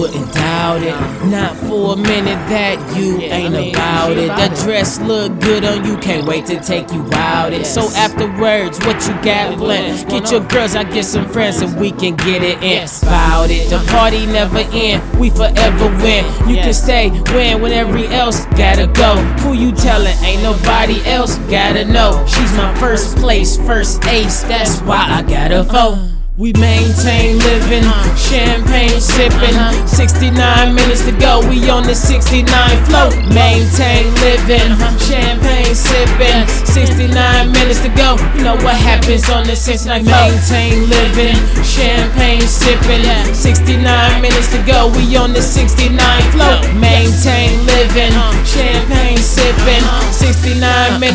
wouldn't doubt it. Not for a minute that you ain't about it. The dress look good on you, can't wait to take you out it. So afterwards, what you got planned? Get your girls, I get some friends, and we can get it in. About it, the party never end, we forever win. You can stay, win when every else gotta go. Who you tellin'? Ain't nobody else gotta know. She's my first place, first ace, that's why I got a phone. We maintain living, champagne sipping. 69 minutes to go, we on the 69 float. Maintain living, champagne sipping. 69 minutes to go, you know what happens on the 69 float. Maintain living, champagne sipping. 69 minutes to go, we on the 69 float. Maintain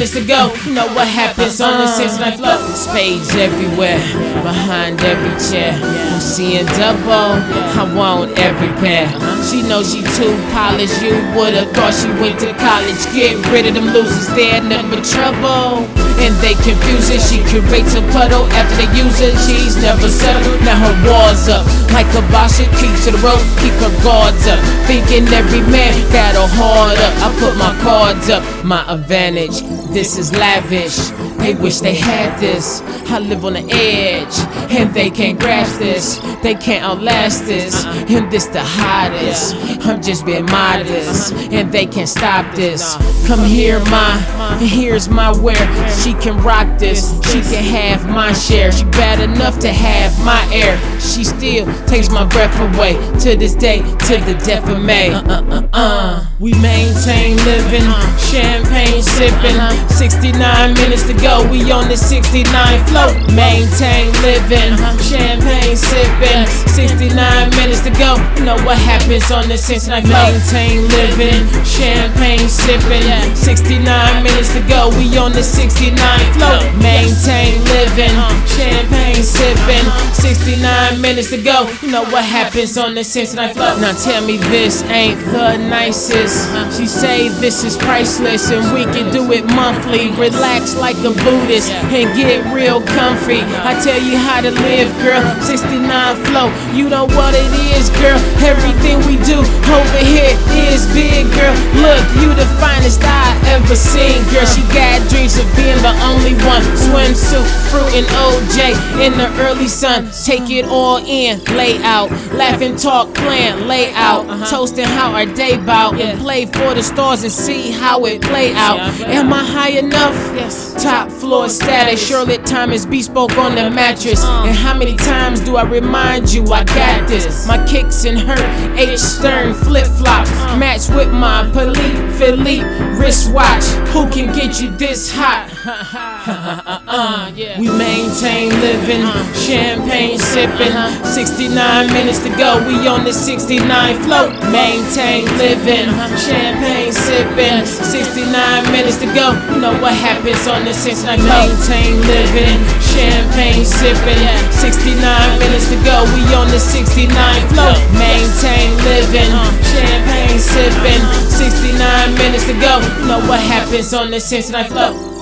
minutes to go, know what happens on the 69 float. Spades everywhere, behind every chair. I'm seeing double, I want every pair. She knows she too polished, you would've thought she went to college. Get rid of them losers, they're never trouble. And they confuse it, she curates a puddle after they use it. She's never settled, now her walls up. Like a boss, she keeps to the rope, keep her guards up. Thinking every man heart up. I put my cards up, my advantage. This is lavish. They wish they had this. I live on the edge, and they can't grasp this. They can't outlast this, and this the hottest. I'm just being modest, and they can't stop this. Come here, my, here's my wear. She can rock this, she can have my share. She bad enough to have my air. She still takes my breath away to this day, to the death of May. Uh, uh, uh, uh. We maintain living, champagne sipping. 69 minutes to go, we on the 69 float. Maintain living, champagne sipping. 69 minutes to go, you know what happens on the 69 float. Maintain living, champagne sipping. 69 minutes to go, we on the 69 float. Maintain living, champagne sipping. 69 minutes to go, you know what happens on the 69 float. Now tell me this ain't the nicest. She say this is priceless and we can do it monthly. Relax like Buddhist and get real comfy. I tell you how to live, girl. 69 flow, you know what it is, girl. Everything we do over here is big, girl. Look, you the finest in the early sun. Take it all in, lay out, laugh and talk, plan, lay out, toasting how our day bout, and play for the stars and see how it play out. Am I high enough? Yes. Top floor status. Charlotte Thomas bespoke on the mattress. And how many times do I remind you I got this? My kicks and her H Stern flip flops match with my Philippe Philippe wristwatch. Who can get you this hot? We maintain living, champagne sipping. 69 minutes to go, we on the 69 float. Maintain living, champagne sipping. 69 minutes to go, you know what happens on the 69 float. Maintain living, champagne sipping. 69 minutes to go, we on the 69 float. Maintain living, champagne sipping. 69 minutes to go, you know what happens on the 69 float.